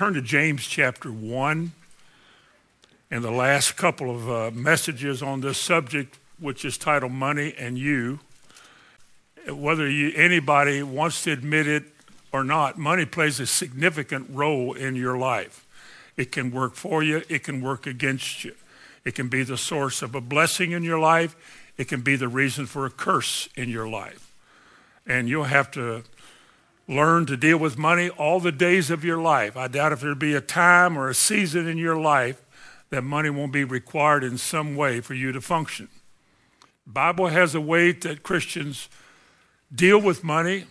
turn to James chapter 1 and the last couple of uh, messages on this subject, which is titled Money and You. Whether you, anybody wants to admit it or not, money plays a significant role in your life. It can work for you, it can work against you. It can be the source of a blessing in your life, it can be the reason for a curse in your life. And you'll have to learn to deal with money all the days of your life. I doubt if there'll be a time or a season in your life that money won't be required in some way for you to function. The Bible has a way that Christians deal with money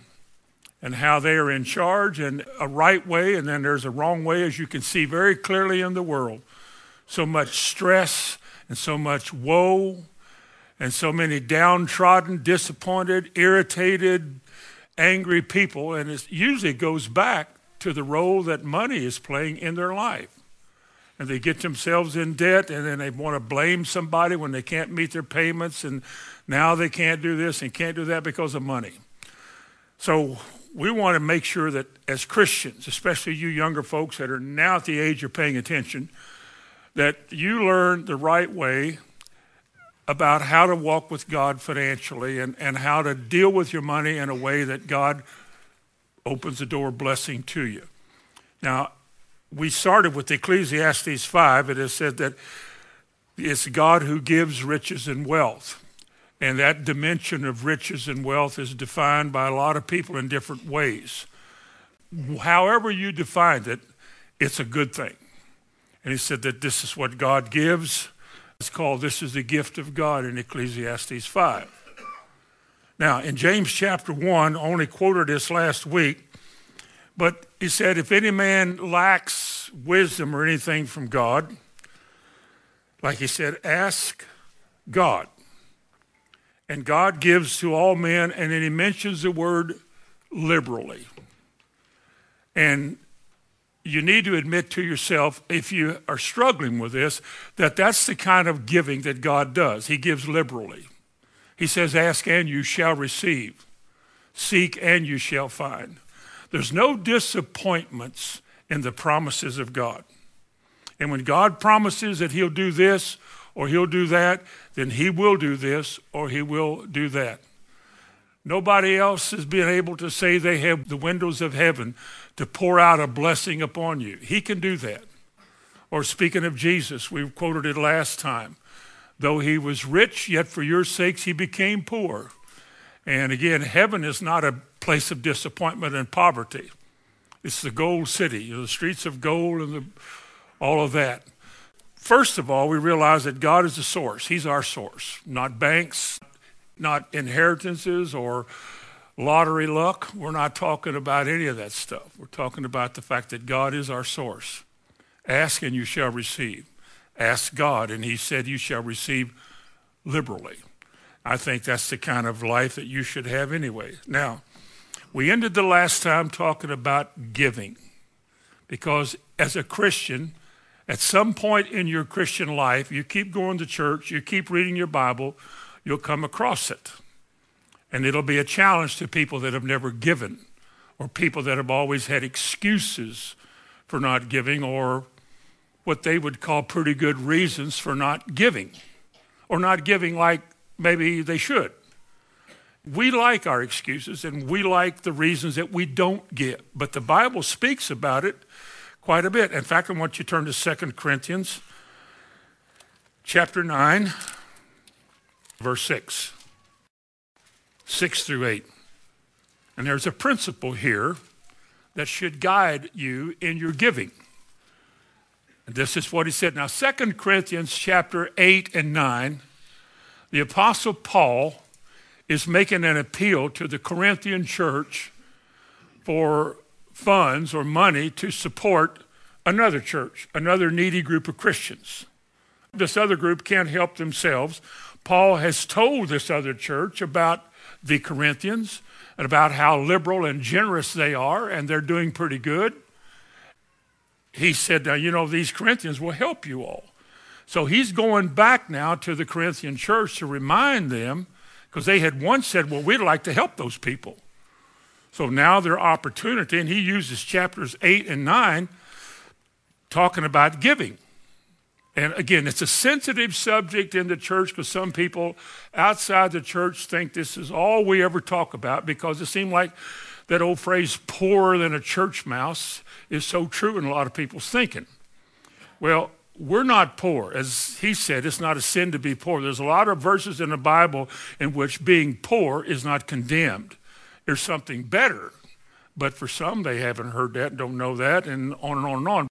and how they are in charge and a right way and then there's a wrong way as you can see very clearly in the world. So much stress and so much woe and so many downtrodden, disappointed, irritated, angry people, and it usually goes back to the role that money is playing in their life. And they get themselves in debt, and then they want to blame somebody when they can't meet their payments, and now they can't do this and can't do that because of money. So we want to make sure that as Christians, especially you younger folks that are now at the age of paying attention, that you learn the right way about how to walk with God financially and, and how to deal with your money in a way that God opens the door blessing to you. Now, we started with Ecclesiastes 5. It has said that it's God who gives riches and wealth. And that dimension of riches and wealth is defined by a lot of people in different ways. However, you define it, it's a good thing. And he said that this is what God gives it's called This is the Gift of God in Ecclesiastes 5. Now, in James chapter 1, I only quoted this last week, but he said, If any man lacks wisdom or anything from God, like he said, ask God. And God gives to all men, and then he mentions the word liberally. And you need to admit to yourself, if you are struggling with this, that that's the kind of giving that God does. He gives liberally. He says, Ask and you shall receive, seek and you shall find. There's no disappointments in the promises of God. And when God promises that He'll do this or He'll do that, then He will do this or He will do that. Nobody else has been able to say they have the windows of heaven to pour out a blessing upon you. He can do that. Or speaking of Jesus, we quoted it last time. Though he was rich, yet for your sakes he became poor. And again, heaven is not a place of disappointment and poverty. It's the gold city, you know, the streets of gold and the, all of that. First of all, we realize that God is the source. He's our source, not banks, not inheritances or lottery luck. We're not talking about any of that stuff. We're talking about the fact that God is our source. Ask and you shall receive. Ask God, and He said you shall receive liberally. I think that's the kind of life that you should have anyway. Now, we ended the last time talking about giving because as a Christian, at some point in your Christian life, you keep going to church, you keep reading your Bible, you'll come across it. And it'll be a challenge to people that have never given or people that have always had excuses for not giving or what they would call pretty good reasons for not giving or not giving like maybe they should. We like our excuses and we like the reasons that we don't give, but the Bible speaks about it quite a bit. In fact, I want you to turn to 2 Corinthians chapter 9, verse 6. 6 through 8. And there's a principle here that should guide you in your giving. And this is what he said. Now, 2 Corinthians chapter 8 and 9, the Apostle Paul is making an appeal to the Corinthian church for funds or money to support another church, another needy group of Christians. This other group can't help themselves. Paul has told this other church about the Corinthians and about how liberal and generous they are, and they're doing pretty good. He said, Now, you know, these Corinthians will help you all. So he's going back now to the Corinthian church to remind them, because they had once said, Well, we'd like to help those people. So now their opportunity, and he uses chapters 8 and 9 talking about giving. And again, it's a sensitive subject in the church because some people outside the church think this is all we ever talk about because it seemed like that old phrase, poorer than a church mouse, is so true in a lot of people's thinking. Well, we're not poor. As he said, it's not a sin to be poor. There's a lot of verses in the Bible in which being poor is not condemned. There's something better. But for some, they haven't heard that, and don't know that, and on and on and on.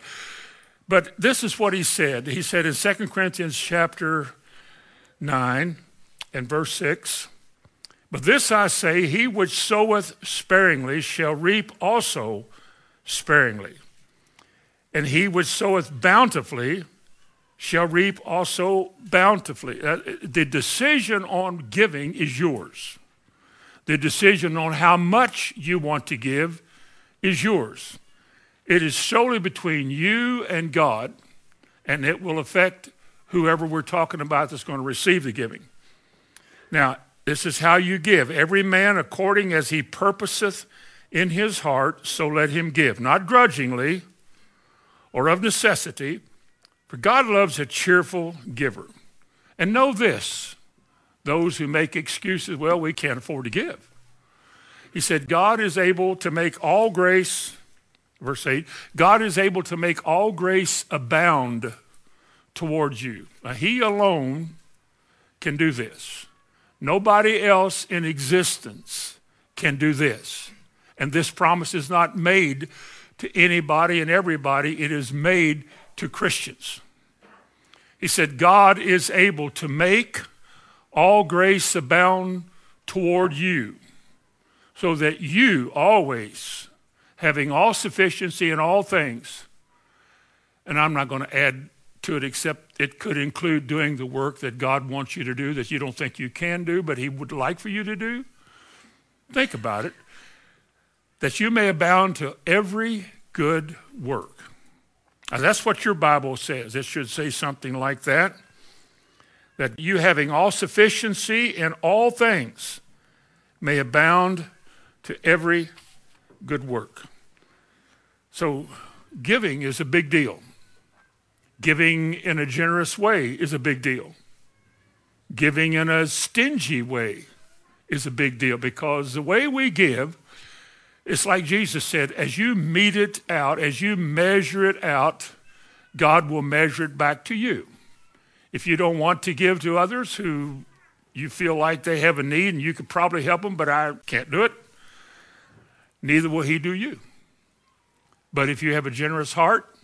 But this is what he said. He said in 2 Corinthians chapter 9 and verse 6, But this I say, he which soweth sparingly shall reap also sparingly. And he which soweth bountifully shall reap also bountifully. Uh, the decision on giving is yours. The decision on how much you want to give is yours. It is solely between you and God, and it will affect whoever we're talking about that's going to receive the giving. Now, this is how you give. Every man according as he purposeth in his heart, so let him give, not grudgingly or of necessity, for God loves a cheerful giver. And know this those who make excuses, well, we can't afford to give. He said, God is able to make all grace Verse 8 God is able to make all grace abound towards you. Now, he alone can do this. Nobody else in existence can do this. And this promise is not made to anybody and everybody, it is made to Christians. He said, God is able to make all grace abound toward you, so that you always having all sufficiency in all things. And I'm not going to add to it except it could include doing the work that God wants you to do that you don't think you can do, but He would like for you to do. Think about it. That you may abound to every good work. Now, that's what your Bible says. It should say something like that. That you having all sufficiency in all things may abound to every good work. So, giving is a big deal. Giving in a generous way is a big deal. Giving in a stingy way is a big deal because the way we give, it's like Jesus said, as you mete it out, as you measure it out, God will measure it back to you. If you don't want to give to others who you feel like they have a need and you could probably help them, but I can't do it, neither will he do you. But if you have a generous heart,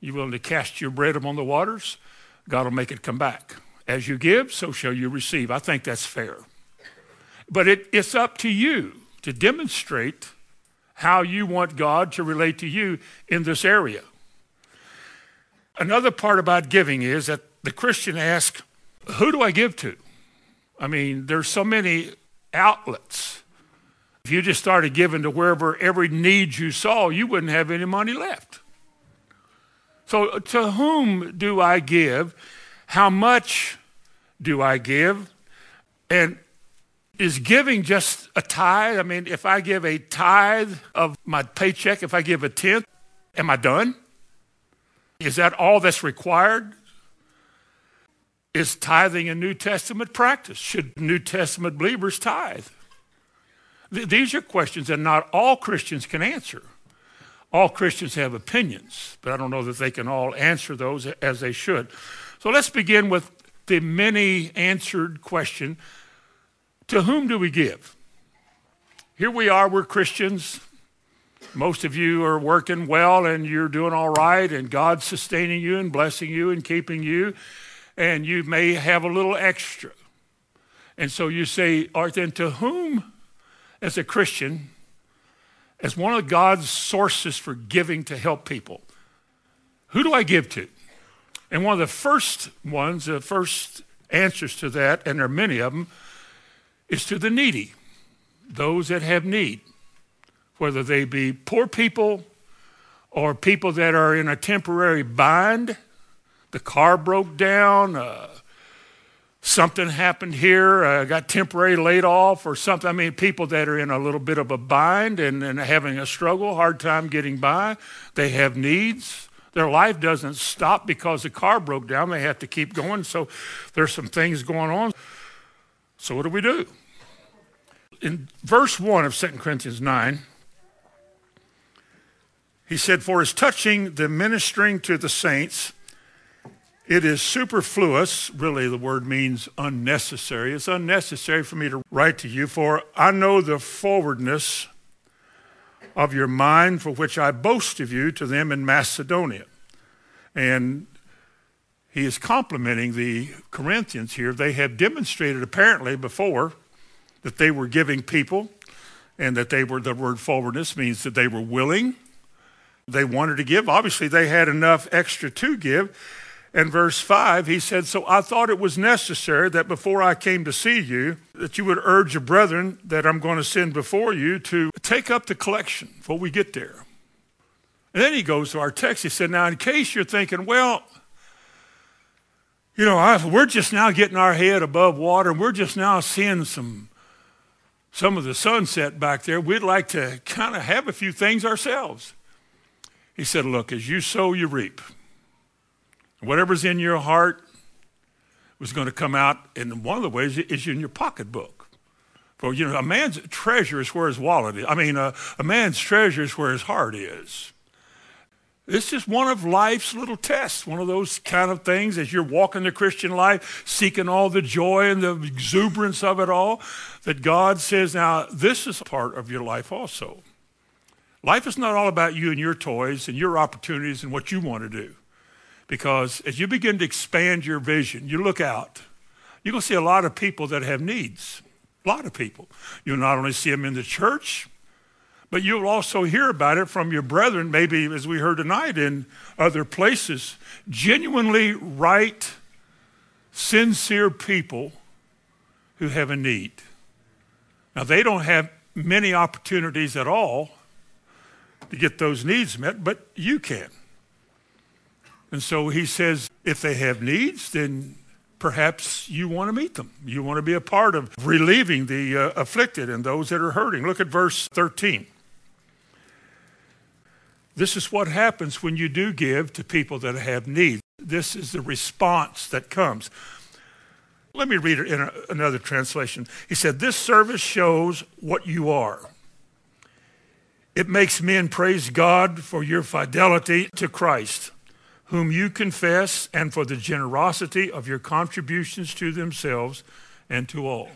you're willing to cast your bread upon the waters, God will make it come back. As you give, so shall you receive. I think that's fair. But it, it's up to you to demonstrate how you want God to relate to you in this area. Another part about giving is that the Christian asks, Who do I give to? I mean, there's so many outlets if you just started giving to wherever every need you saw, you wouldn't have any money left. So, to whom do I give? How much do I give? And is giving just a tithe? I mean, if I give a tithe of my paycheck, if I give a tenth, am I done? Is that all that's required? Is tithing a New Testament practice? Should New Testament believers tithe? Th- these are questions that not all Christians can answer. All Christians have opinions, but I don't know that they can all answer those as they should. So let's begin with the many answered question To whom do we give? Here we are, we're Christians. Most of you are working well and you're doing all right, and God's sustaining you and blessing you and keeping you, and you may have a little extra. And so you say, Art, then to whom as a Christian, as one of God's sources for giving to help people. Who do I give to? And one of the first ones, the first answers to that, and there are many of them, is to the needy, those that have need, whether they be poor people or people that are in a temporary bind. The car broke down, uh, something happened here, uh, got temporary laid off or something. I mean, people that are in a little bit of a bind and, and having a struggle, hard time getting by, they have needs. Their life doesn't stop because the car broke down. They have to keep going. So there's some things going on. So what do we do? In verse 1 of 2 Corinthians 9, he said, For as touching the ministering to the saints, it is superfluous, really, the word means unnecessary. It's unnecessary for me to write to you, for I know the forwardness of your mind, for which I boast of you to them in Macedonia. And he is complimenting the Corinthians here. They have demonstrated, apparently, before that they were giving people and that they were, the word forwardness means that they were willing they wanted to give. Obviously, they had enough extra to give. And verse 5, he said, So I thought it was necessary that before I came to see you, that you would urge your brethren that I'm going to send before you to take up the collection before we get there. And then he goes to our text. He said, Now, in case you're thinking, well, you know, I, we're just now getting our head above water and we're just now seeing some, some of the sunset back there. We'd like to kind of have a few things ourselves. He said, Look, as you sow, you reap. Whatever's in your heart was going to come out, and one of the ways is in your pocketbook. For, you know, a man's treasure is where his wallet is. I mean, uh, a man's treasure is where his heart is. It's just one of life's little tests, one of those kind of things as you're walking the Christian life, seeking all the joy and the exuberance of it all, that God says, now, this is part of your life also. Life is not all about you and your toys and your opportunities and what you want to do. Because as you begin to expand your vision, you look out, you're going to see a lot of people that have needs. A lot of people. You'll not only see them in the church, but you'll also hear about it from your brethren, maybe as we heard tonight in other places. Genuinely right, sincere people who have a need. Now, they don't have many opportunities at all to get those needs met, but you can. And so he says, if they have needs, then perhaps you want to meet them. You want to be a part of relieving the uh, afflicted and those that are hurting. Look at verse 13. This is what happens when you do give to people that have needs. This is the response that comes. Let me read it in a, another translation. He said, This service shows what you are. It makes men praise God for your fidelity to Christ, whom you confess, and for the generosity of your contributions to themselves and to all.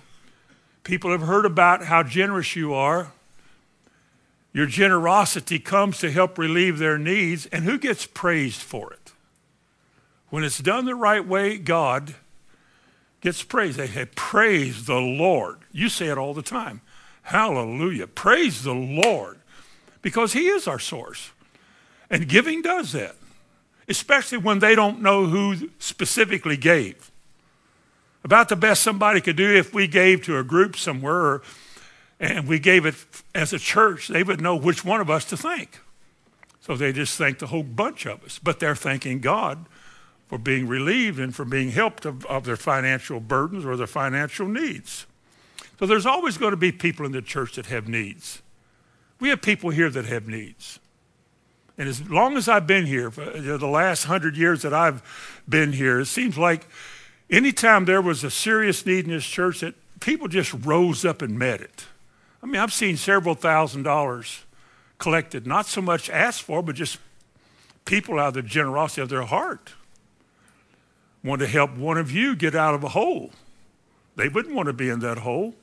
People have heard about how generous you are. Your generosity comes to help relieve their needs, and who gets praised for it? When it's done the right way, God gets praised. They say, Praise the Lord. You say it all the time. Hallelujah. Praise the Lord because He is our source. And giving does that, especially when they don't know who specifically gave. About the best somebody could do if we gave to a group somewhere and we gave it as a church, they would know which one of us to thank. So they just thank the whole bunch of us. But they're thanking God for being relieved and for being helped of, of their financial burdens or their financial needs. So there's always going to be people in the church that have needs. We have people here that have needs. And as long as I've been here, the last hundred years that I've been here, it seems like anytime there was a serious need in this church, that people just rose up and met it. I mean, I've seen several thousand dollars collected, not so much asked for, but just people out of the generosity of their heart want to help one of you get out of a hole. They wouldn't want to be in that hole.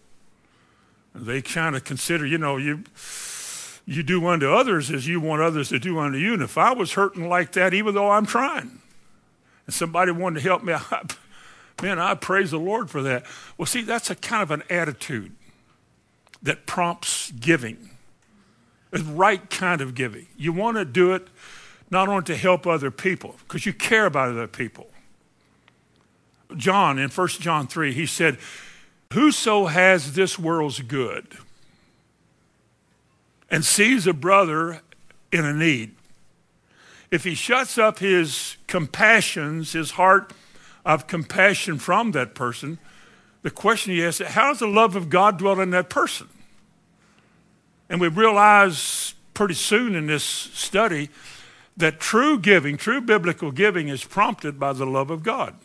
They kind of consider, you know, you you do unto others as you want others to do unto you. And if I was hurting like that, even though I'm trying, and somebody wanted to help me, I, man, I praise the Lord for that. Well, see, that's a kind of an attitude that prompts giving, the right kind of giving. You want to do it not only to help other people, because you care about other people. John, in 1 John 3, he said, Whoso has this world's good, and sees a brother in a need, if he shuts up his compassions, his heart of compassion from that person, the question he asks, is how does the love of God dwell in that person? And we realize pretty soon in this study that true giving, true biblical giving is prompted by the love of God.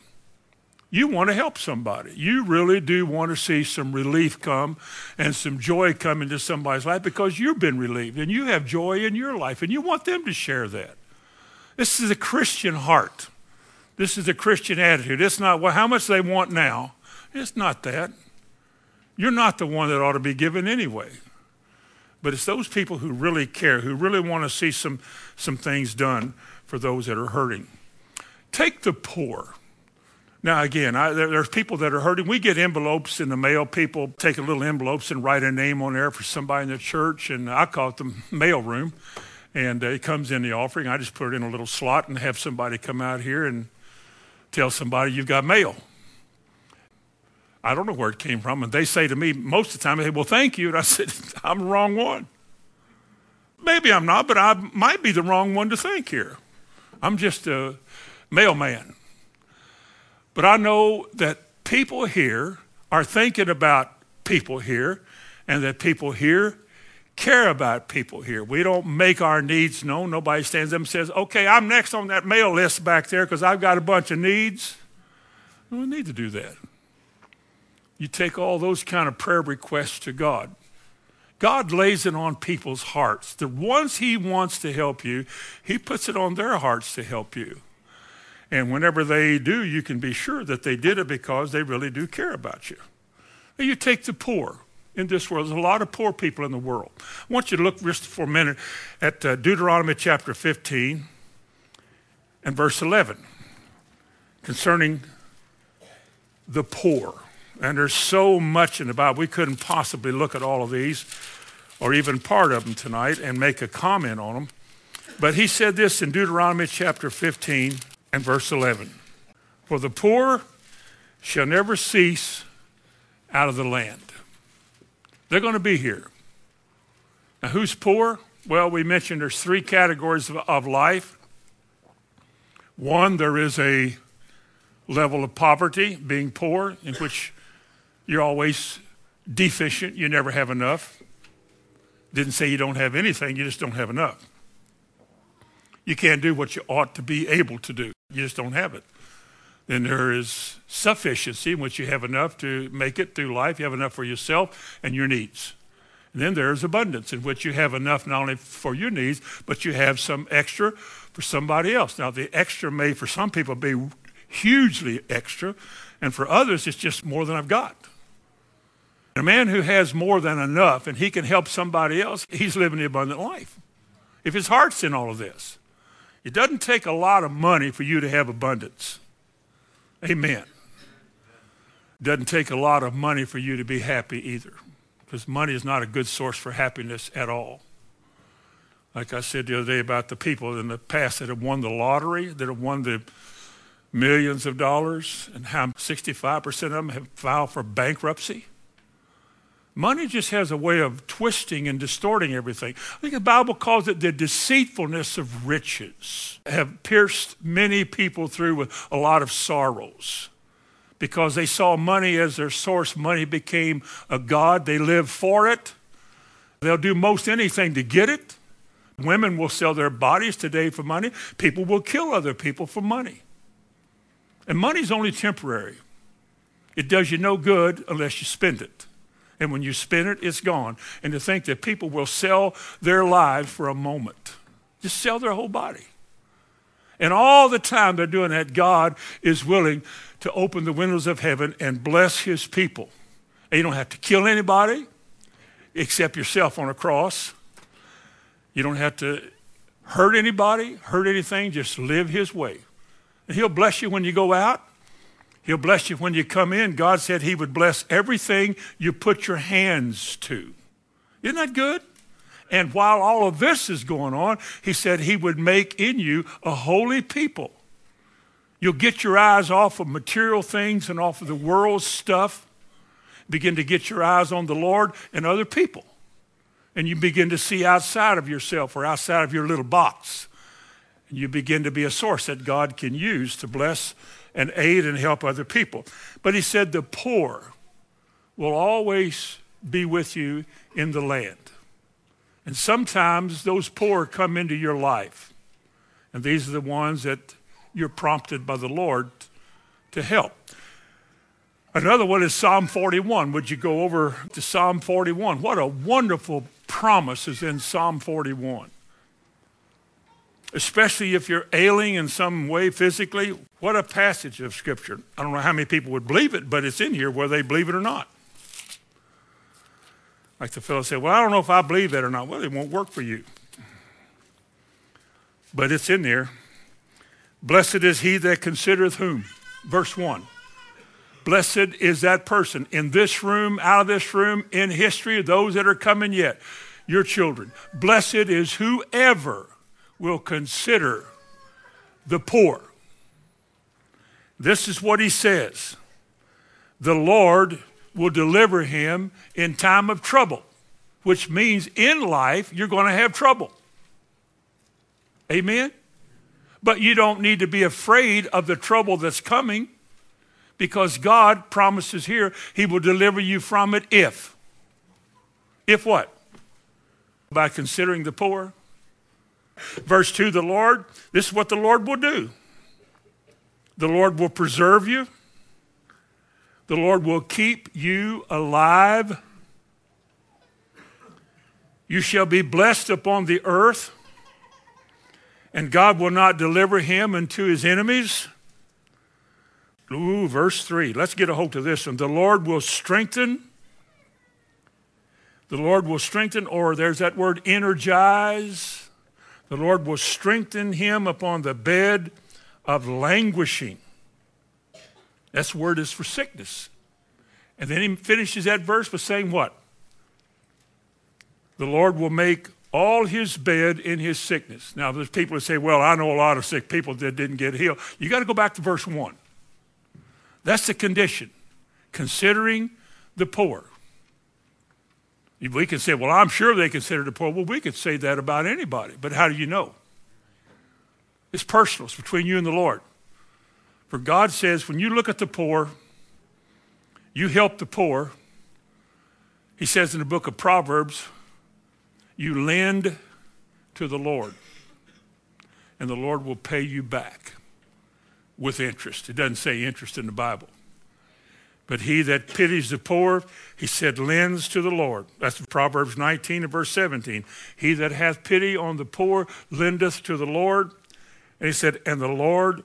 You want to help somebody. You really do want to see some relief come and some joy come into somebody's life because you've been relieved and you have joy in your life and you want them to share that. This is a Christian heart. This is a Christian attitude. It's not, well, how much they want now. It's not that. You're not the one that ought to be given anyway. But it's those people who really care, who really want to see some, some things done for those that are hurting. Take the poor. Now, again, I, there, there's people that are hurting. We get envelopes in the mail. People take a little envelopes and write a name on there for somebody in the church, and I call it the mail room. And uh, it comes in the offering. I just put it in a little slot and have somebody come out here and tell somebody you've got mail. I don't know where it came from. And they say to me most of the time, they say, well, thank you. And I said, I'm the wrong one. Maybe I'm not, but I might be the wrong one to thank here. I'm just a mailman. But I know that people here are thinking about people here and that people here care about people here. We don't make our needs known. Nobody stands up and says, okay, I'm next on that mail list back there because I've got a bunch of needs. We don't need to do that. You take all those kind of prayer requests to God. God lays it on people's hearts. The ones he wants to help you, he puts it on their hearts to help you. And whenever they do, you can be sure that they did it because they really do care about you. Now you take the poor in this world. There's a lot of poor people in the world. I want you to look just for a minute at uh, Deuteronomy chapter 15 and verse 11 concerning the poor. And there's so much in the Bible. We couldn't possibly look at all of these or even part of them tonight and make a comment on them. But he said this in Deuteronomy chapter 15 and verse 11. For the poor shall never cease out of the land. They're going to be here. Now, who's poor? Well, we mentioned there's three categories of, of life. One, there is a level of poverty, being poor, in which you're always deficient, you never have enough. Didn't say you don't have anything, you just don't have enough. You can't do what you ought to be able to do. You just don't have it. Then there is sufficiency in which you have enough to make it through life. You have enough for yourself and your needs. And then there is abundance in which you have enough not only for your needs, but you have some extra for somebody else. Now, the extra may for some people be hugely extra, and for others, it's just more than I've got. A man who has more than enough and he can help somebody else, he's living the abundant life. If his heart's in all of this. It doesn't take a lot of money for you to have abundance. Amen. It doesn't take a lot of money for you to be happy either, because money is not a good source for happiness at all. Like I said the other day about the people in the past that have won the lottery, that have won the millions of dollars, and how 65% of them have filed for bankruptcy. Money just has a way of twisting and distorting everything. I think the Bible calls it the deceitfulness of riches, have pierced many people through with a lot of sorrows because they saw money as their source. Money became a God. They live for it. They'll do most anything to get it. Women will sell their bodies today for money. People will kill other people for money. And money's only temporary. It does you no good unless you spend it. And when you spend it, it's gone. And to think that people will sell their lives for a moment, just sell their whole body. And all the time they're doing that, God is willing to open the windows of heaven and bless his people. And you don't have to kill anybody except yourself on a cross. You don't have to hurt anybody, hurt anything, just live his way. And he'll bless you when you go out. He'll bless you when you come in. God said he would bless everything you put your hands to. Isn't that good? And while all of this is going on, he said he would make in you a holy people. You'll get your eyes off of material things and off of the world's stuff. Begin to get your eyes on the Lord and other people. And you begin to see outside of yourself or outside of your little box. And you begin to be a source that God can use to bless and aid and help other people. But he said, the poor will always be with you in the land. And sometimes those poor come into your life. And these are the ones that you're prompted by the Lord to help. Another one is Psalm 41. Would you go over to Psalm 41? What a wonderful promise is in Psalm 41. Especially if you're ailing in some way physically. What a passage of Scripture. I don't know how many people would believe it, but it's in here whether they believe it or not. Like the fellow said, Well, I don't know if I believe that or not. Well, it won't work for you. But it's in there. Blessed is he that considereth whom? Verse 1. Blessed is that person in this room, out of this room, in history, those that are coming yet, your children. Blessed is whoever will consider the poor. This is what he says The Lord will deliver him in time of trouble, which means in life you're going to have trouble. Amen? But you don't need to be afraid of the trouble that's coming because God promises here he will deliver you from it if. If what? By considering the poor. Verse 2 the Lord, this is what the Lord will do. The Lord will preserve you. The Lord will keep you alive. You shall be blessed upon the earth, and God will not deliver him unto his enemies. Ooh, verse 3. Let's get a hold of this one. The Lord will strengthen. The Lord will strengthen, or there's that word energize. The Lord will strengthen him upon the bed of languishing. That word is for sickness. And then he finishes that verse by saying what? The Lord will make all his bed in his sickness. Now, there's people that say, well, I know a lot of sick people that didn't get healed. You got to go back to verse 1. That's the condition. Considering the poor. We can say, well, I'm sure they consider the poor. Well, we could say that about anybody, but how do you know? It's personal, it's between you and the Lord. For God says, when you look at the poor, you help the poor. He says in the book of Proverbs, you lend to the Lord, and the Lord will pay you back with interest. It doesn't say interest in the Bible. But he that pities the poor, he said, lends to the Lord. That's Proverbs 19 and verse 17. He that hath pity on the poor lendeth to the Lord. And he said, and the Lord,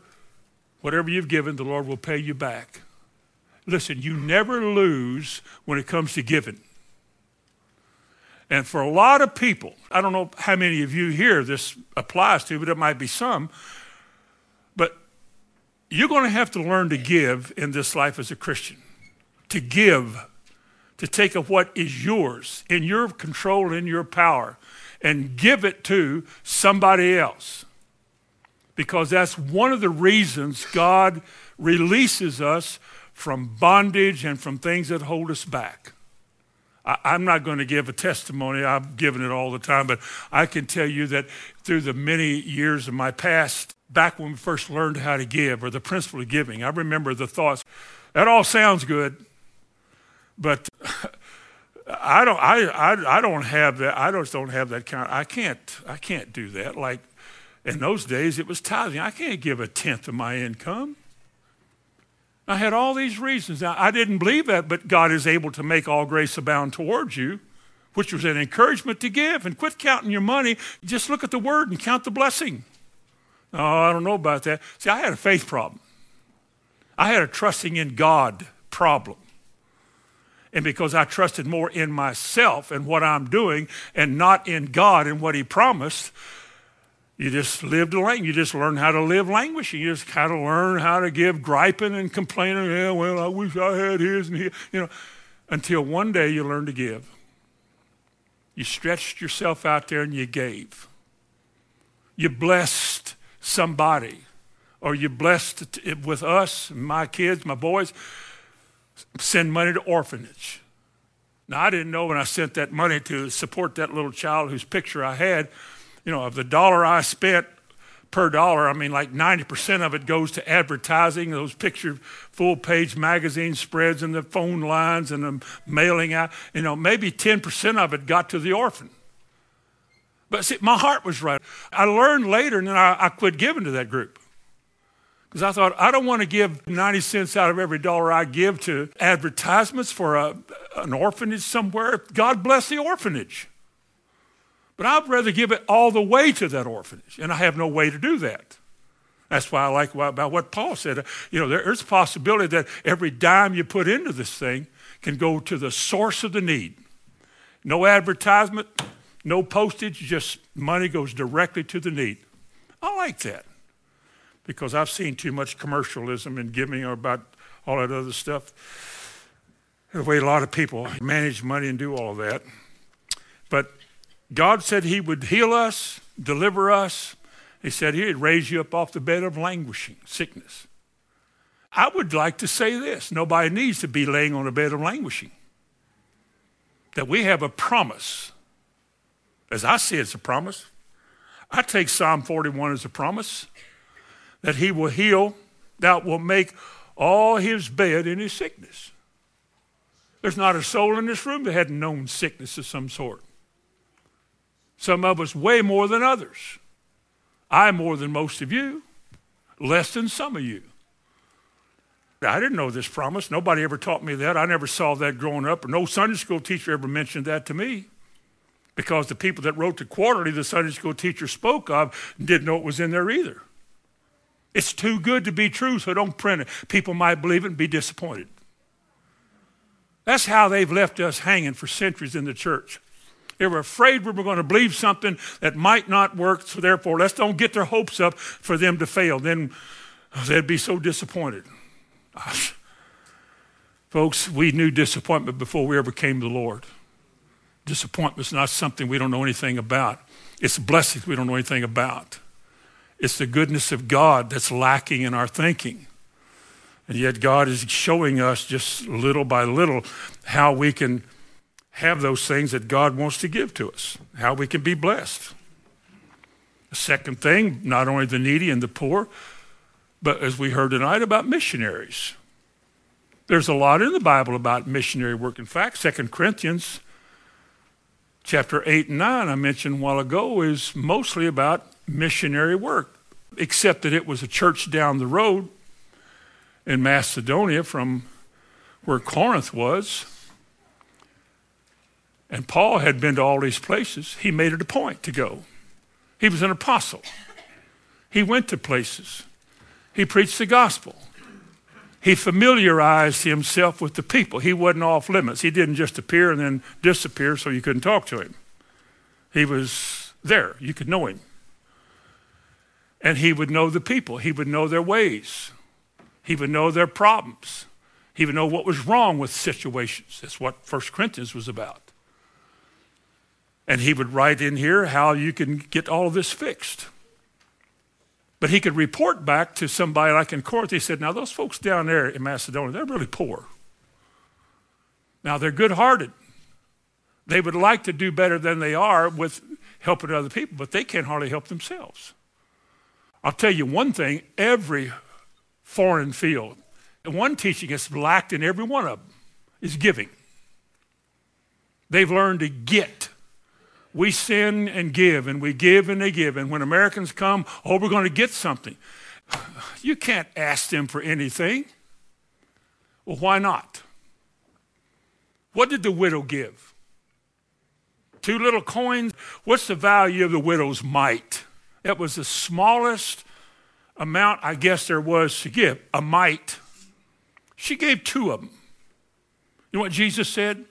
whatever you've given, the Lord will pay you back. Listen, you never lose when it comes to giving. And for a lot of people, I don't know how many of you here this applies to, but it might be some, but you're going to have to learn to give in this life as a Christian. To give, to take of what is yours, in your control, in your power, and give it to somebody else. Because that's one of the reasons God releases us from bondage and from things that hold us back. I, am not going to give a testimony. I've given it all the time, but I can tell you that through the many years of my past, back when we first learned how to give or the principle of giving. I remember the thoughts, that all sounds good, but I don't, I, I, I don't have that. I just don't have that kind. I can't, I can't do that. Like in those days, it was tithing. I can't give a tenth of my income. I had all these reasons. Now, I didn't believe that, but God is able to make all grace abound towards you, which was an encouragement to give. And quit counting your money. Just look at the word and count the blessing. Oh, I don't know about that. See, I had a faith problem. I had a trusting in God problem. And because I trusted more in myself and what I'm doing and not in God and what He promised, you just lived a language. You just learn how to live languishing. You just kind of learn how to give griping and complaining. Yeah, well, I wish I had his and his. You know, until one day you learn to give. You stretched yourself out there and you gave. You blessed somebody, or you blessed with us, my kids, my boys, send money to orphanage. Now, I didn't know when I sent that money to support that little child whose picture I had, you know, of the dollar I spent per dollar, I mean, like 90% of it goes to advertising, those picture full page magazine spreads and the phone lines and the mailing out. You know, maybe 10% of it got to the orphan. But see, my heart was right. I learned later, and then I, I quit giving to that group. Because I thought, I don't want to give 90 cents out of every dollar I give to advertisements for a, an orphanage somewhere. God bless the orphanage. But I'd rather give it all the way to that orphanage, and I have no way to do that. That's why I like about what Paul said. You know, there's a possibility that every dime you put into this thing can go to the source of the need. No advertisement, no postage, just money goes directly to the need. I like that because I've seen too much commercialism and giving about all that other stuff. The way a lot of people manage money and do all of that. But God said He would heal us, deliver us. He said He'd raise you up off the bed of languishing, sickness. I would like to say this nobody needs to be laying on a bed of languishing. That we have a promise. As I see it, it's a promise. I take Psalm 41 as a promise that he will heal, that will make all his bed in his sickness. There's not a soul in this room that hadn't known sickness of some sort. Some of us way more than others. I more than most of you, less than some of you. I didn't know this promise. Nobody ever taught me that. I never saw that growing up. No Sunday school teacher ever mentioned that to me because the people that wrote the quarterly the Sunday school teacher spoke of didn't know it was in there either. It's too good to be true, so don't print it. People might believe it and be disappointed. That's how they've left us hanging for centuries in the church. They were afraid we were going to believe something that might not work, so therefore let's don't get their hopes up for them to fail. Then oh, they'd be so disappointed. Folks, we knew disappointment before we ever came to the Lord. Disappointment's not something we don't know anything about. It's blessings we don't know anything about. It's the goodness of God that's lacking in our thinking. And yet, God is showing us just little by little how we can have those things that God wants to give to us, how we can be blessed. The second thing, not only the needy and the poor, but as we heard tonight about missionaries. There's a lot in the Bible about missionary work. In fact, 2 Corinthians chapter 8 and 9, I mentioned a while ago, is mostly about missionary work, except that it was a church down the road in Macedonia from where Corinth was. And Paul had been to all these places. He made it a point to go. He was an apostle. He went to places. He preached the gospel. He familiarized himself with the people. He wasn't off limits. He didn't just appear and then disappear so you couldn't talk to him. He was there. You could know him. And he would know the people, he would know their ways, he would know their problems, he would know what was wrong with situations. That's what 1 Corinthians was about. And he would write in here how you can get all of this fixed. But he could report back to somebody like in Corinth. He said, Now, those folks down there in Macedonia, they're really poor. Now, they're good hearted. They would like to do better than they are with helping other people, but they can't hardly help themselves. I'll tell you one thing every foreign field, one teaching that's lacked in every one of them is giving. They've learned to get. We sin and give, and we give and they give. And when Americans come, oh, we're going to get something. You can't ask them for anything. Well, why not? What did the widow give? Two little coins? What's the value of the widow's mite? It was the smallest amount I guess there was to give, a mite. She gave two of them. You know what Jesus said?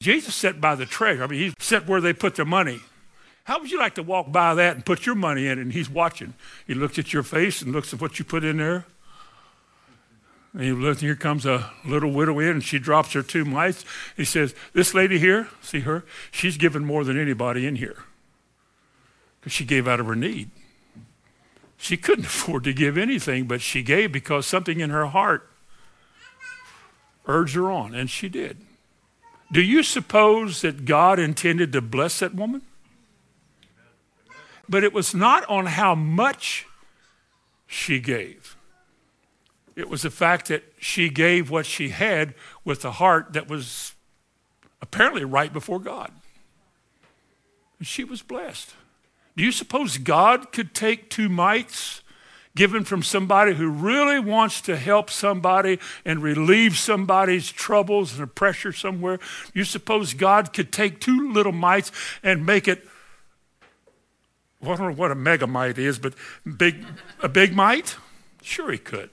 Jesus sat by the treasure. I mean, he sat where they put their money. How would you like to walk by that and put your money in and he's watching? He looks at your face and looks at what you put in there. And he looks, here comes a little widow in and she drops her two mites. He says, This lady here, see her? She's given more than anybody in here because she gave out of her need. She couldn't afford to give anything, but she gave because something in her heart urged her on, and she did. Do you suppose that God intended to bless that woman? But it was not on how much she gave. It was the fact that she gave what she had with a heart that was apparently right before God. She was blessed. Do you suppose God could take two mites given from somebody who really wants to help somebody and relieve somebody's troubles and pressure somewhere? Do you suppose God could take two little mites and make it well, I don't know what a megamite is, but big, a big mite? Sure, he could.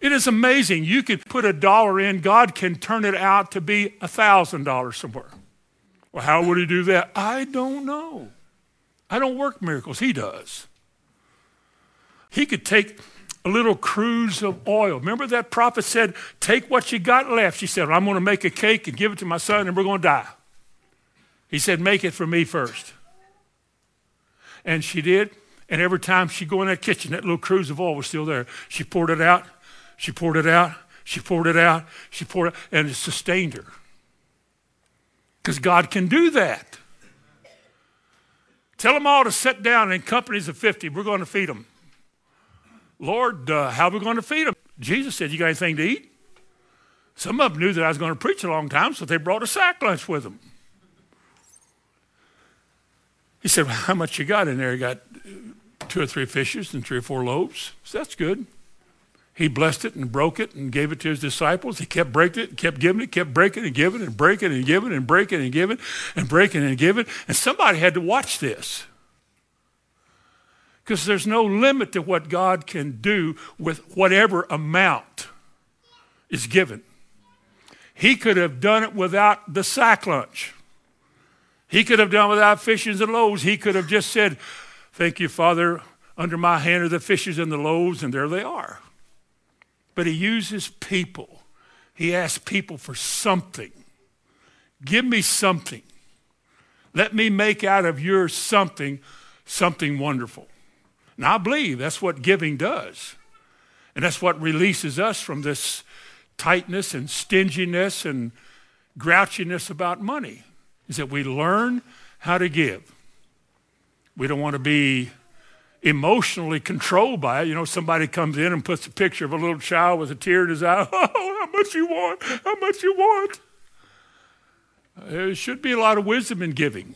It is amazing. You could put a dollar in, God can turn it out to be a thousand dollars somewhere. Well, how would he do that? I don't know. I don't work miracles, he does. He could take a little cruse of oil. Remember that prophet said, Take what you got left. She said, I'm going to make a cake and give it to my son, and we're going to die. He said, Make it for me first. And she did. And every time she'd go in that kitchen, that little cruse of oil was still there. She poured it out. She poured it out. She poured it out. She poured it, and it sustained her. Because God can do that. Tell them all to sit down in companies of 50. We're going to feed them. Lord, uh, how are we going to feed them? Jesus said, You got anything to eat? Some of them knew that I was going to preach a long time, so they brought a sack lunch with them. He said, well, How much you got in there? He got two or three fishes and three or four loaves. So that's good. He blessed it and broke it and gave it to his disciples. He kept breaking it kept giving it, kept breaking and giving and breaking and giving and breaking and giving and breaking and giving. And somebody had to watch this. Because there's no limit to what God can do with whatever amount is given. He could have done it without the sack lunch. He could have done without fishes and loaves. He could have just said, Thank you, Father. Under my hand are the fishes and the loaves, and there they are. But he uses people. He asks people for something. Give me something. Let me make out of your something something wonderful. And I believe that's what giving does. And that's what releases us from this tightness and stinginess and grouchiness about money is that we learn how to give. We don't want to be emotionally controlled by it. You know, somebody comes in and puts a picture of a little child with a tear in his eye. Oh, how much you want? How much you want? There should be a lot of wisdom in giving.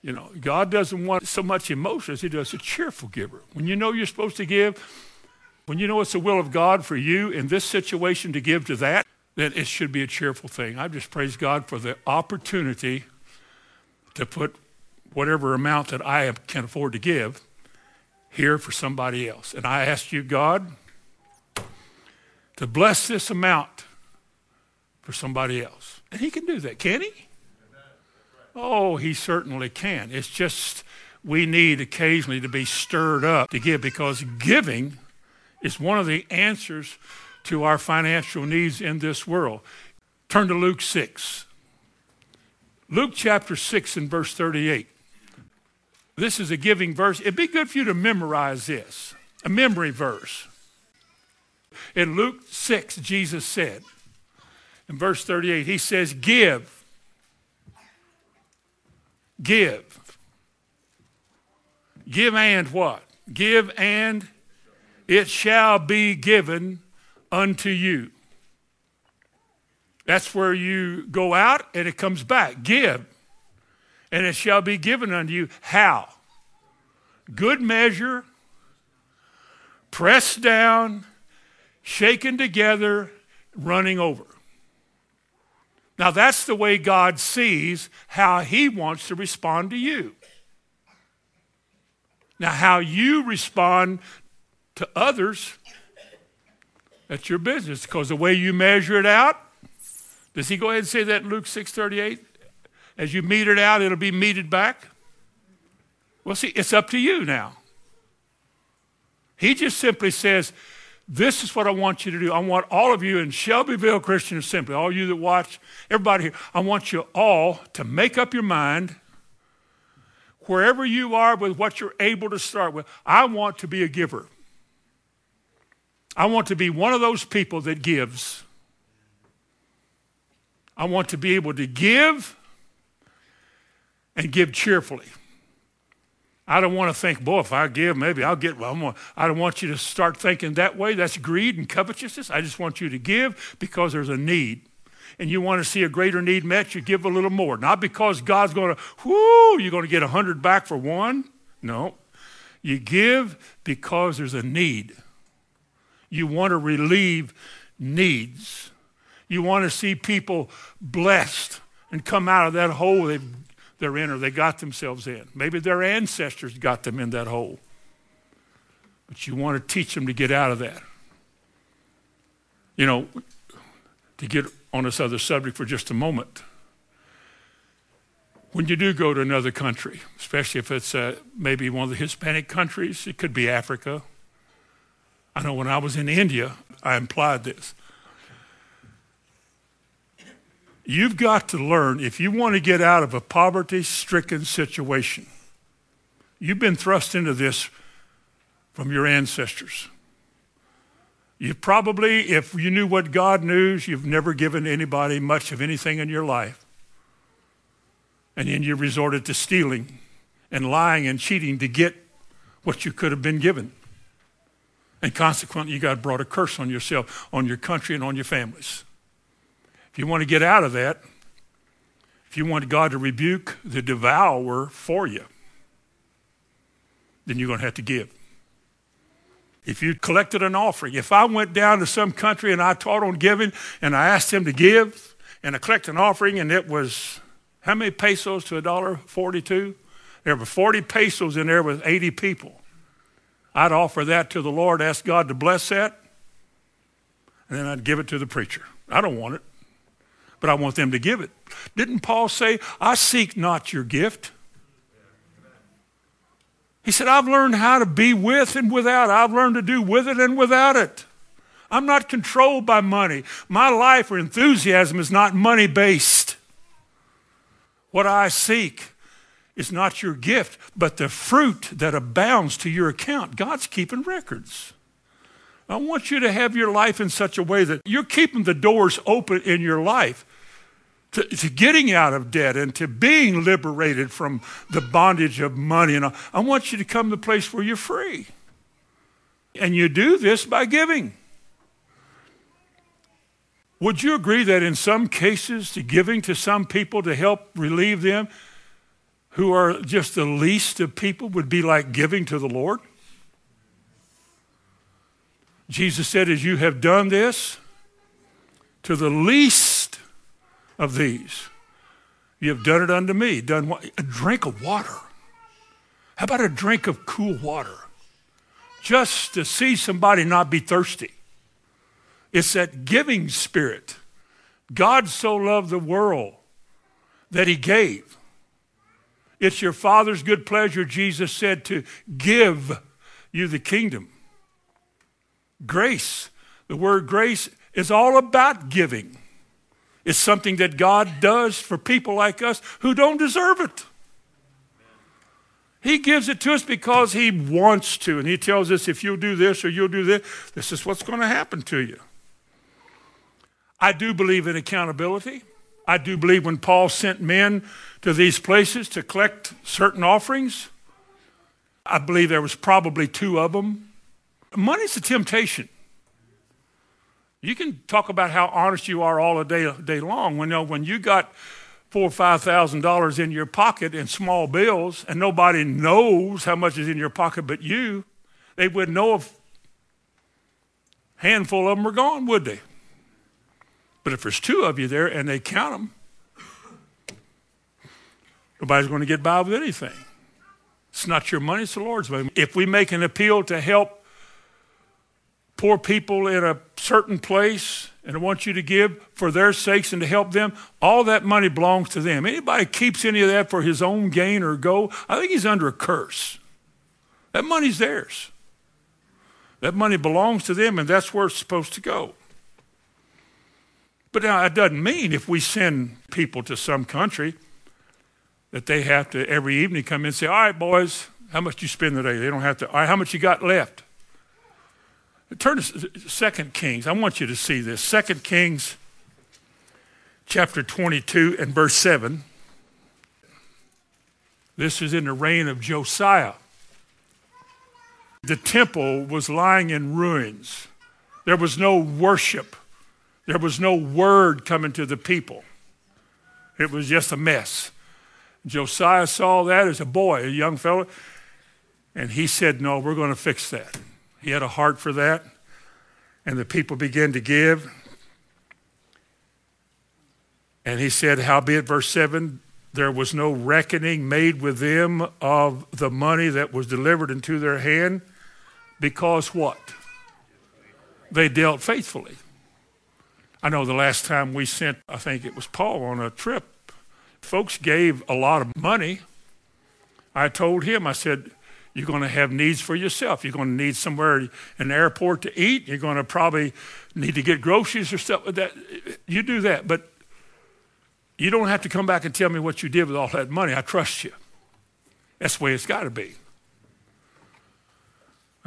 You know, God doesn't want so much emotion as He does a cheerful giver. When you know you're supposed to give, when you know it's the will of God for you in this situation to give to that, then it should be a cheerful thing. I just praise God for the opportunity to put whatever amount that I can afford to give here for somebody else. And I ask you, God, to bless this amount for somebody else. And He can do that, can He? Oh, He certainly can. It's just we need occasionally to be stirred up to give because giving is one of the answers to our financial needs in this world. Turn to Luke 6. Luke chapter 6 and verse 38. This is a giving verse. It'd be good for you to memorize this, a memory verse. In Luke 6, Jesus said, in verse 38, he says, Give. Give. Give and what? Give and it shall be given unto you. That's where you go out and it comes back. Give, and it shall be given unto you. How? Good measure, pressed down, shaken together, running over. Now, that's the way God sees how He wants to respond to you. Now, how you respond to others that's your business because the way you measure it out, does he go ahead and say that in Luke 6:38? As you mete it out, it'll be meted back. Well, see, it's up to you now. He just simply says, This is what I want you to do. I want all of you in Shelbyville Christian Assembly, all you that watch, everybody here, I want you all to make up your mind wherever you are with what you're able to start with. I want to be a giver. I want to be one of those people that gives. I want to be able to give and give cheerfully. I don't want to think, boy, if I give, maybe I'll get. Well, I don't want you to start thinking that way. That's greed and covetousness. I just want you to give because there's a need. and you want to see a greater need met, you give a little more. Not because God's going to, whoo, you're going to get a hundred back for one. No. You give because there's a need. You want to relieve needs. You want to see people blessed and come out of that hole they've, they're in or they got themselves in. Maybe their ancestors got them in that hole. But you want to teach them to get out of that. You know, to get on this other subject for just a moment. When you do go to another country, especially if it's uh, maybe one of the Hispanic countries, it could be Africa. I know when I was in India, I implied this. You've got to learn if you want to get out of a poverty stricken situation, you've been thrust into this from your ancestors. You probably, if you knew what God knew, you've never given anybody much of anything in your life. And then you resorted to stealing and lying and cheating to get what you could have been given. And consequently, you got brought a curse on yourself, on your country, and on your families. If you want to get out of that, if you want God to rebuke the devourer for you, then you're going to have to give. If you collected an offering, if I went down to some country and I taught on giving and I asked them to give and I collected an offering and it was how many pesos to a dollar 42? There were 40 pesos in there with 80 people. I'd offer that to the Lord, ask God to bless that, and then I'd give it to the preacher. I don't want it, but I want them to give it. Didn't Paul say, I seek not your gift? He said, I've learned how to be with and without. I've learned to do with it and without it. I'm not controlled by money. My life or enthusiasm is not money based. What I seek is not your gift, but the fruit that abounds to your account. God's keeping records. I want you to have your life in such a way that you're keeping the doors open in your life to, to, getting out of debt and to being liberated from the bondage of money. And I, want you to come to the place where you're free. And you do this by giving. Would you agree that in some cases, to giving to some people to help relieve them who are just the least of people would be like giving to the Lord? Jesus said, As you have done this to the least of these. You have done it unto me. Done what? A drink of water. How about a drink of cool water? Just to see somebody not be thirsty. It's that giving spirit. God so loved the world that he gave. It's your Father's good pleasure, Jesus said, to give you the kingdom. Grace, the word grace is all about giving. It's something that God does for people like us who don't deserve it. He gives it to us because He wants to. And He tells us if you'll do this or you'll do this, this is what's going to happen to you. I do believe in accountability. I do believe when Paul sent men to these places to collect certain offerings, I believe there was probably two of them. Money's a temptation. You can talk about how honest you are all day, day long. When, you know, when you got four or five thousand dollars in your pocket in small bills and nobody knows how much is in your pocket but you, they wouldn't know if a handful of them were gone, would they? But if there's two of you there and they count them, nobody's going to get by with anything. It's not your money, it's the Lord's money. If we make an appeal to help poor people in a certain place and I want you to give for their sakes and to help them, all that money belongs to them. Anybody keeps any of that for his own gain or go, I think he's under a curse. That money's theirs. That money belongs to them and that's where it's supposed to go. But now it doesn't mean if we send people to some country that they have to every evening come in and say, all right, boys, how much you spend today? They don't have to, all right, how much you got left? Turn to 2 Kings. I want you to see this. 2 Kings chapter 22 and verse 7. This is in the reign of Josiah. The temple was lying in ruins. There was no worship. There was no word coming to the people. It was just a mess. Josiah saw that as a boy, a young fellow, and he said, No, we're going to fix that. He had a heart for that, and the people began to give. And he said, Howbeit, verse 7, there was no reckoning made with them of the money that was delivered into their hand, because what? They dealt faithfully. I know the last time we sent, I think it was Paul on a trip, folks gave a lot of money. I told him, I said, you're going to have needs for yourself. You're going to need somewhere an airport to eat. You're going to probably need to get groceries or stuff that. You do that, but you don't have to come back and tell me what you did with all that money. I trust you. That's the way it's got to be.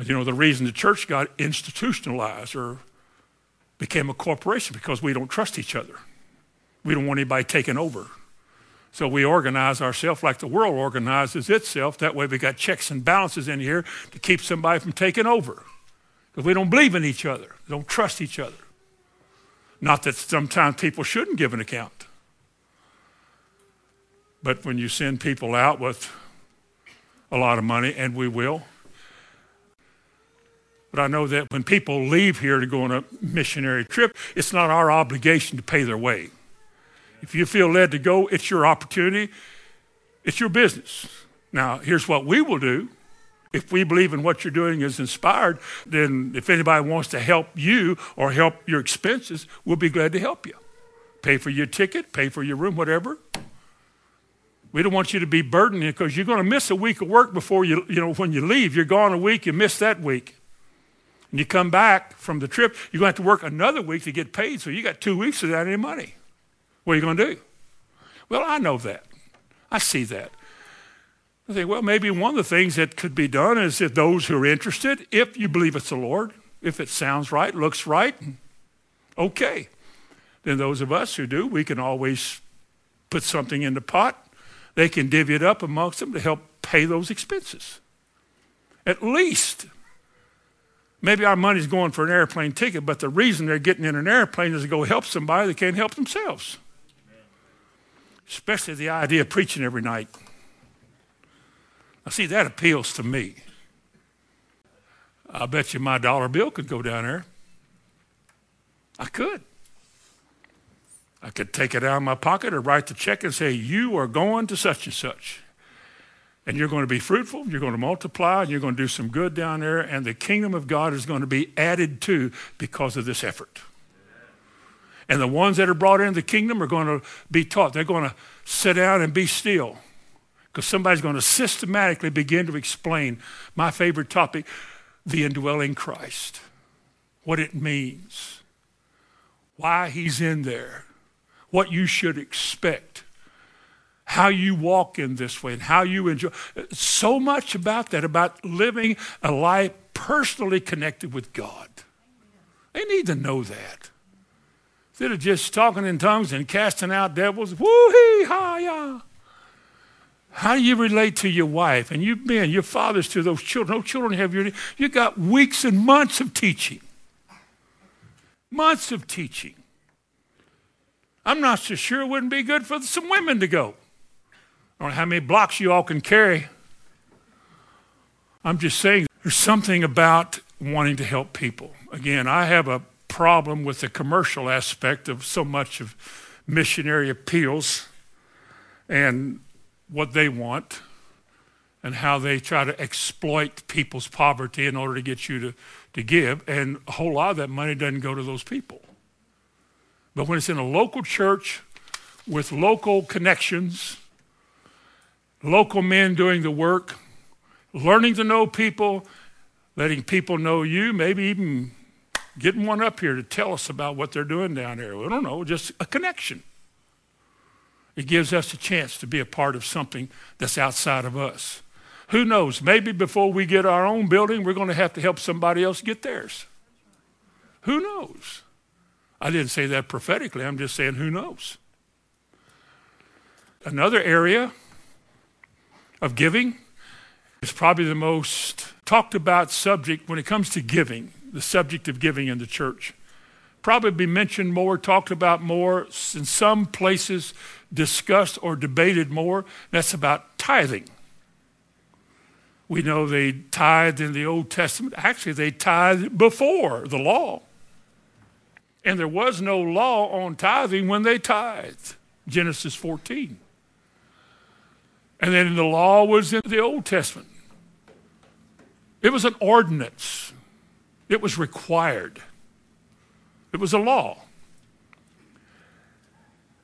You know, the reason the church got institutionalized or became a corporation because we don't trust each other. We don't want anybody taking over. So we organize ourselves like the world organizes itself. That way we got checks and balances in here to keep somebody from taking over. Because we don't believe in each other, we don't trust each other. Not that sometimes people shouldn't give an account. But when you send people out with a lot of money, and we will, but I know that when people leave here to go on a missionary trip, it's not our obligation to pay their way. If you feel led to go, it's your opportunity, it's your business. Now, here's what we will do. If we believe in what you're doing is inspired, then if anybody wants to help you or help your expenses, we'll be glad to help you. Pay for your ticket, pay for your room, whatever. We don't want you to be burdened because you're going to miss a week of work before you, you know, when you leave. You're gone a week, you miss that week and you come back from the trip, you're going to have to work another week to get paid. So you got two weeks without any money. What are you going to do? Well, I know that. I see that. I think, well, maybe one of the things that could be done is if those who are interested, if you believe it's the Lord, if it sounds right, looks right, okay. Then those of us who do, we can always put something in the pot. They can divvy it up amongst them to help pay those expenses. At least Maybe our money's going for an airplane ticket, but the reason they're getting in an airplane is to go help somebody that can't help themselves. Especially the idea of preaching every night. I see that appeals to me. I bet you my dollar bill could go down there. I could. I could take it out of my pocket or write the check and say, You are going to such and such and you're going to be fruitful, you're going to multiply, and you're going to do some good down there, and the kingdom of God is going to be added to because of this effort. And the ones that are brought into the kingdom are going to be taught. They're going to sit down and be still because somebody's going to systematically begin to explain my favorite topic the indwelling Christ, what it means, why he's in there, what you should expect how you walk in this way and how you enjoy. So much about that, about living a life personally connected with God. They need to know that. Instead of just talking in tongues and casting out devils, woo-hee, ha-ya. How do you relate to your wife and you men, your fathers to those children? No children have your. You got weeks and months of teaching. Months of teaching. I'm not so sure it wouldn't be good for some women to go. I don't know how many blocks you all can carry. I'm just saying there's something about wanting to help people. Again, I have a problem with the commercial aspect of so much of missionary appeals and what they want and how they try to exploit people's poverty in order to get you to, to give. And a whole lot of that money doesn't go to those people. But when it's in a local church with local connections, local men doing the work, learning to know people, letting people know you, maybe even getting one up here to tell us about what they're doing down there. We don't know, just a connection. It gives us a chance to be a part of something that's outside of us. Who knows? Maybe before we get our own building, we're going to have to help somebody else get theirs. Who knows? I didn't say that prophetically. I'm just saying, who knows? Another area of giving is probably the most talked about subject when it comes to giving, the subject of giving in the church. probably be mentioned more, talked about more, in some places discussed or debated more. That's about tithing. We know they tithed in the Old Testament. Actually, they tithed before the law. And there was no law on tithing when they tithed. Genesis 14. And then the law was in the Old Testament. It was an ordinance. It was required. It was a law.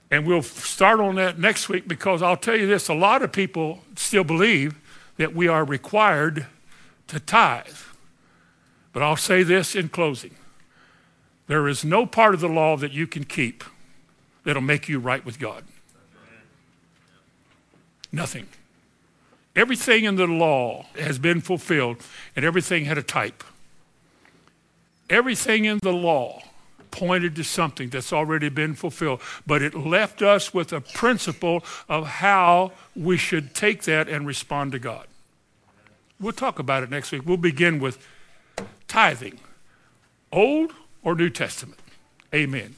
And we'll start on that next week because I'll tell you this a lot of people still believe that we are required to tithe. But I'll say this in closing there is no part of the law that you can keep that'll make you right with God. Nothing. Everything in the law has been fulfilled, and everything had a type. Everything in the law pointed to something that's already been fulfilled, but it left us with a principle of how we should take that and respond to God. We'll talk about it next week. We'll begin with tithing, Old or New Testament. Amen.